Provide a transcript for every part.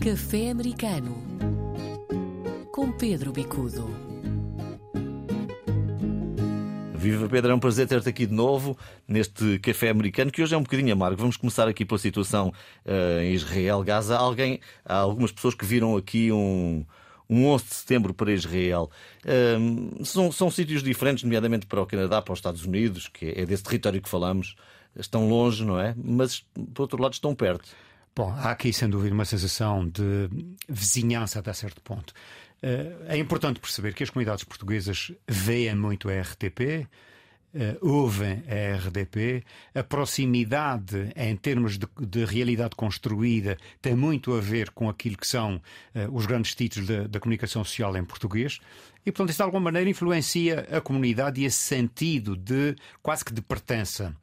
Café Americano com Pedro Bicudo. Viva Pedro, é um prazer ter-te aqui de novo neste café americano, que hoje é um bocadinho amargo. Vamos começar aqui pela situação uh, em Israel, Gaza. Alguém, há algumas pessoas que viram aqui um, um 11 de setembro para Israel. Uh, são, são sítios diferentes, nomeadamente para o Canadá, para os Estados Unidos, que é desse território que falamos. Estão longe, não é? Mas, por outro lado, estão perto. Bom, há aqui sem dúvida uma sensação de vizinhança até certo ponto. Eh, é importante perceber que as comunidades portuguesas veem muito a RTP, ouvem a RDP. A proximidade em termos de, de, realidade construída tem muito a ver com aquilo que são uh, os grandes títulos da, comunicação social em português. E, portanto, isso de alguma maneira influencia a comunidade e esse sentido de quase que de pertença.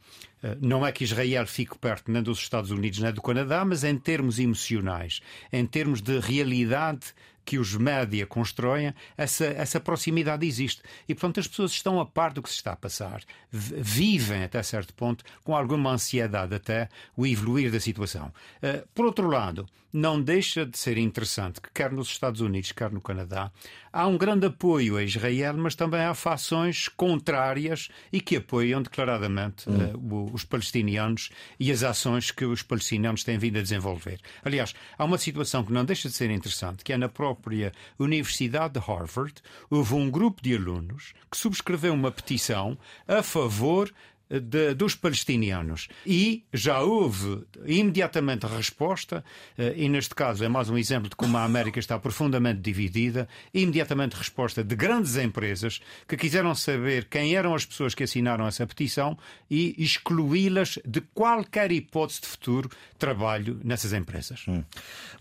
Uh, não é que Israel fique perto nem dos Estados Unidos nem do Canadá, mas em termos emocionais, em termos de realidade que os média constroem, essa, essa proximidade existe. E, portanto, as pessoas estão a par do que se está a passar, vivem até certo ponto com alguma ansiedade até o evoluir da situação. Uh, por outro lado, não deixa de ser interessante que, quer nos Estados Unidos, quer no Canadá, há um grande apoio a Israel, mas também há fações contrárias e que apoiam declaradamente hum. uh, os palestinianos e as ações que os palestinianos têm vindo a desenvolver. Aliás, há uma situação que não deixa de ser interessante, que é na própria Universidade de Harvard, houve um grupo de alunos que subscreveu uma petição a favor de, dos palestinianos. E já houve imediatamente resposta, eh, e neste caso é mais um exemplo de como a América está profundamente dividida, imediatamente resposta de grandes empresas que quiseram saber quem eram as pessoas que assinaram essa petição e excluí-las de qualquer hipótese de futuro trabalho nessas empresas. Hum.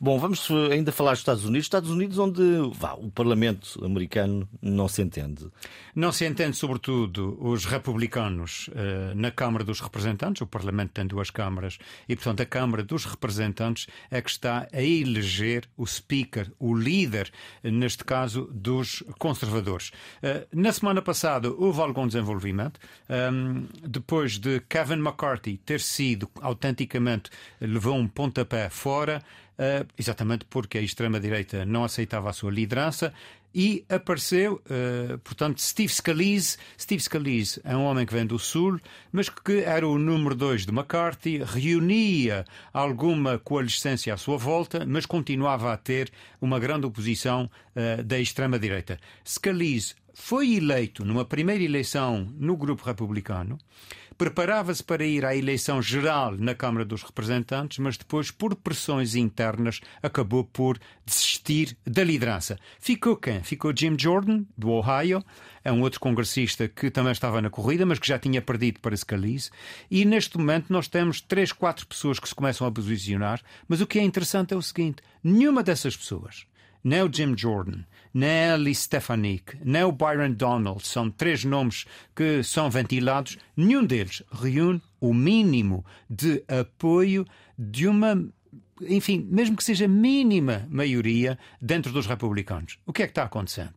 Bom, vamos ainda falar dos Estados Unidos. Estados Unidos onde vá, o Parlamento americano não se entende. Não se entende, sobretudo, os republicanos. Uh, na Câmara dos Representantes, o Parlamento tem duas câmaras, e portanto a Câmara dos Representantes é que está a eleger o Speaker, o líder, neste caso, dos conservadores. Eh, na semana passada houve algum desenvolvimento, ehm, depois de Kevin McCarthy ter sido autenticamente, levou um pontapé fora. Uh, exatamente porque a extrema-direita não aceitava a sua liderança e apareceu, uh, portanto, Steve Scalise. Steve Scalise é um homem que vem do Sul, mas que era o número dois de McCarthy, reunia alguma coalescência à sua volta, mas continuava a ter uma grande oposição uh, da extrema-direita. Scalise foi eleito numa primeira eleição no grupo republicano preparava-se para ir à eleição geral na Câmara dos Representantes, mas depois, por pressões internas, acabou por desistir da liderança. Ficou quem? Ficou Jim Jordan, do Ohio, é um outro congressista que também estava na corrida, mas que já tinha perdido para Scalise. E neste momento nós temos três, quatro pessoas que se começam a posicionar, mas o que é interessante é o seguinte: nenhuma dessas pessoas nem o Jim Jordan, nem a Lee Stefanik, nem o Byron Donald, são três nomes que são ventilados, nenhum deles reúne o mínimo de apoio de uma enfim, mesmo que seja mínima maioria dentro dos republicanos. O que é que está acontecendo?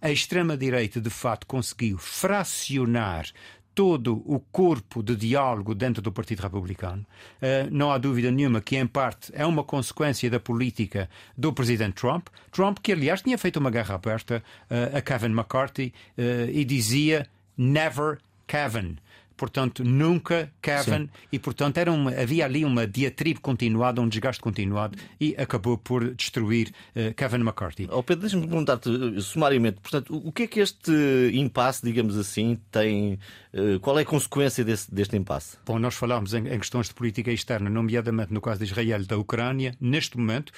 A extrema-direita, de facto, conseguiu fracionar todo o corpo de diálogo dentro do Partido Republicano. Uh, não há dúvida nenhuma que, em parte, é uma consequência da política do presidente Trump. Trump, que aliás tinha feito uma guerra aberta uh, a Kevin McCarthy uh, e dizia Never Kevin portanto, nunca Kevin, Sim. e portanto era uma, havia ali uma diatribe continuada, um desgaste continuado, e acabou por destruir uh, Kevin McCarthy. Oh Pedro, deixa-me perguntar-te uh, sumariamente, portanto, o que é que este impasse, digamos assim, tem, uh, qual é a consequência desse, deste impasse? Bom, nós falámos em, em, questões de política externa, nomeadamente no caso de Israel e da Ucrânia, neste momento,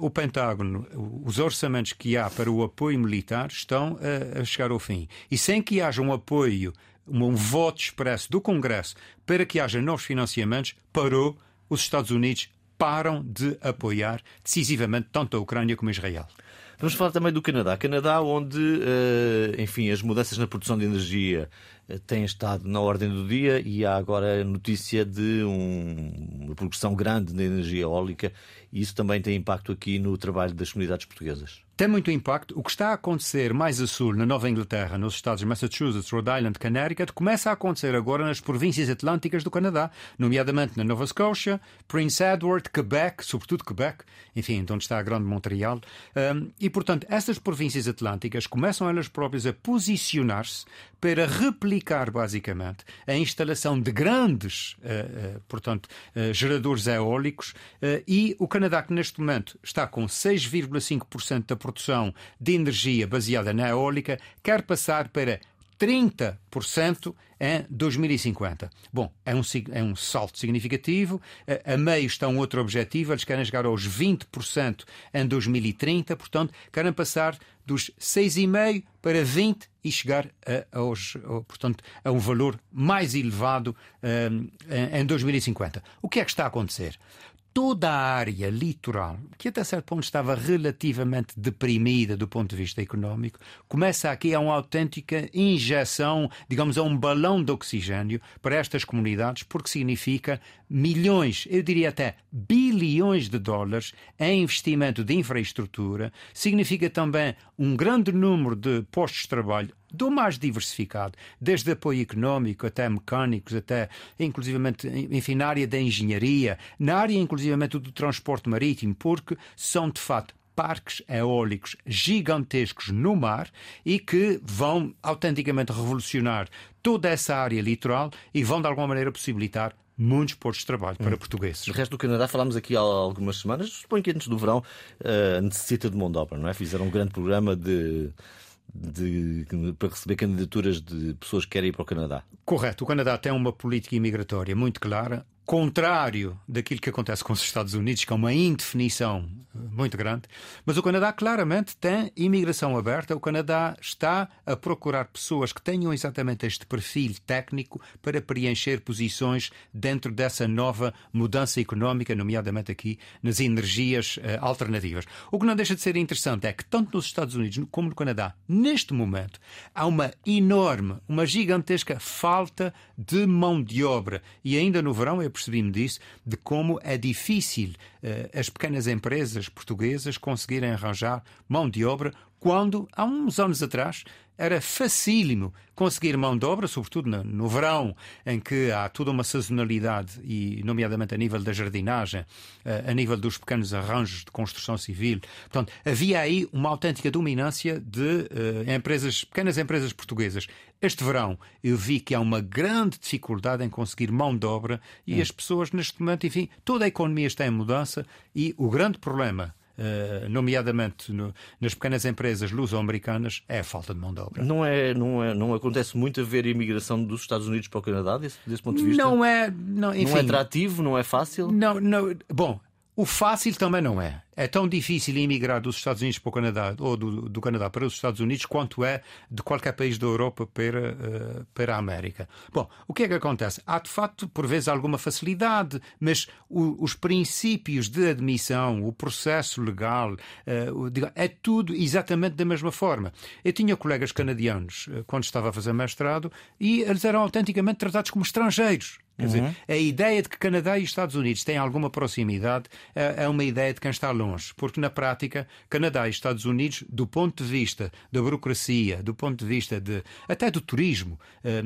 o Pentágono, os orçamentos que há para o apoio militar estão a chegar ao fim. E sem que haja um apoio um voto expresso do Congresso para que haja novos financiamentos, parou, os Estados Unidos param de apoiar decisivamente tanto a Ucrânia como Israel. Vamos falar também do Canadá. Canadá, onde, eh, enfim, as mudanças na produção de energia tem estado na ordem do dia e há agora a notícia de um, uma progressão grande da energia eólica e isso também tem impacto aqui no trabalho das comunidades portuguesas tem muito impacto. O que está a acontecer mais a sul, na Nova Inglaterra, nos estados de Massachusetts, Rhode Island, Connecticut, começa a acontecer agora nas províncias atlânticas do Canadá, nomeadamente na Nova Scotia, Prince Edward, Quebec, sobretudo Quebec, enfim, onde está a Grande Montreal. Um, e, portanto, essas províncias atlânticas começam elas próprias a posicionar-se para replicar, basicamente, a instalação de grandes, uh, uh, portanto, uh, geradores eólicos e o Canadá, que neste momento está com 6,5% da produção de energia baseada na eólica quer passar para 30% em 2050. Bom, é um, é um salto significativo. A, a meio está um outro objetivo, eles querem chegar aos 20% em 2030, portanto, querem passar dos 6,5% para 20% e chegar a, aos, portanto, a um valor mais elevado um, em 2050. O que é que está a acontecer? Toda a área litoral, que até certo ponto estava relativamente deprimida do ponto de vista económico, começa aqui a uma autêntica injeção, digamos, a um balão de oxigênio para estas comunidades, porque significa milhões, eu diria até bilhões de dólares em investimento de infraestrutura, significa também um grande número de postos de trabalho do mais diversificado, desde apoio económico até mecânicos, até inclusivamente, enfim, na área da engenharia, na área inclusivamente do transporte marítimo, porque são de facto parques eólicos gigantescos no mar e que vão autenticamente revolucionar toda essa área litoral e vão de alguma maneira possibilitar muitos postos de trabalho para hum. portugueses. O resto do Canadá, falámos aqui há algumas semanas, suponho que antes do verão uh, necessita de mão de obra, não é? Fizeram um grande programa de de, para receber candidaturas de pessoas que querem ir para o Canadá. Correto. O Canadá tem uma política imigratória muito clara contrário daquilo que acontece com os Estados Unidos, que é uma indefinição muito grande. Mas o Canadá claramente tem imigração aberta. O Canadá está a procurar pessoas que tenham exatamente este perfil técnico para preencher posições dentro dessa nova mudança económica, nomeadamente aqui nas energias uh, alternativas. O que não deixa de ser interessante é que, tanto nos Estados Unidos como no Canadá, neste momento, há uma enorme, uma gigantesca falta de mão de obra. E ainda no verão, eu percebi-me disso, de como é difícil uh, as pequenas empresas portuguesas conseguirem arranjar mão de obra quando, há uns anos atrás, era facílimo conseguir mão de obra, sobretudo no, no, verão, em que há toda uma sazonalidade, e nomeadamente a nível da jardinagem, eh, a nível dos pequenos arranjos de construção civil. Portanto, havia aí uma autêntica dominância de uh, empresas, pequenas empresas portuguesas. Este verão eu vi que há uma grande dificuldade em conseguir mão de obra e hum. as pessoas, neste momento, enfim, toda a economia está em mudança e o grande problema nomeadamente no, nas pequenas empresas luso-americanas, é a falta de mão de obra. Não, é, não, é, não acontece muito haver imigração dos Estados Unidos para o Canadá, desse, desse ponto de vista? Não é. Não, enfim, não é atrativo, não é fácil? Não, não. Bom, o fácil também não é. É tão difícil emigrar dos Estados Unidos para o Canadá ou do, do Canadá para os Estados Unidos quanto é de qualquer país da Europa para, uh, para a América. Bom, o que é que acontece? Há de facto, por vezes, alguma facilidade, mas o, os princípios de admissão, o processo legal, uh, é tudo exatamente da mesma forma. Eu tinha colegas canadianos uh, quando estava a fazer mestrado e eles eram autenticamente tratados como estrangeiros. Quer uhum. dizer, a ideia de que Canadá e Estados Unidos têm alguma proximidade é, é uma ideia de quem está longe, porque na prática, Canadá e Estados Unidos, do ponto de vista da burocracia, do ponto de vista de até do turismo, é,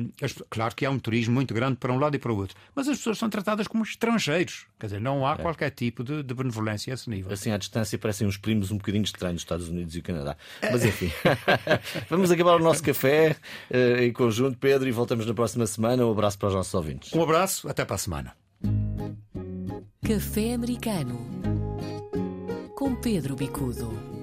claro que há um turismo muito grande para um lado e para o outro, mas as pessoas são tratadas como estrangeiros. Quer dizer, não há é. qualquer tipo de, de, benevolência a esse nível. Assim, à distância, parecem uns primos um bocadinho estranhos, Estados Unidos e o Canadá. Mas enfim, vamos acabar o nosso café uh, em conjunto, Pedro, e voltamos na próxima semana. Um abraço para os nossos ouvintes. Um abraço abraço, até para a semana. Café Americano com Pedro Bicudo.